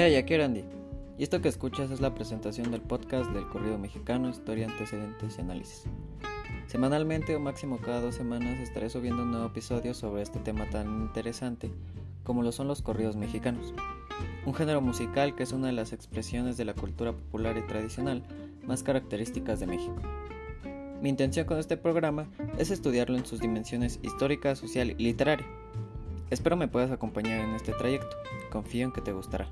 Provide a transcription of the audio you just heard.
Hey, aquí Andy. Y esto que escuchas es la presentación del podcast del corrido mexicano, historia, antecedentes y análisis. Semanalmente o máximo cada dos semanas estaré subiendo un nuevo episodio sobre este tema tan interesante como lo son los corridos mexicanos, un género musical que es una de las expresiones de la cultura popular y tradicional más características de México. Mi intención con este programa es estudiarlo en sus dimensiones histórica, social y literaria. Espero me puedas acompañar en este trayecto, confío en que te gustará.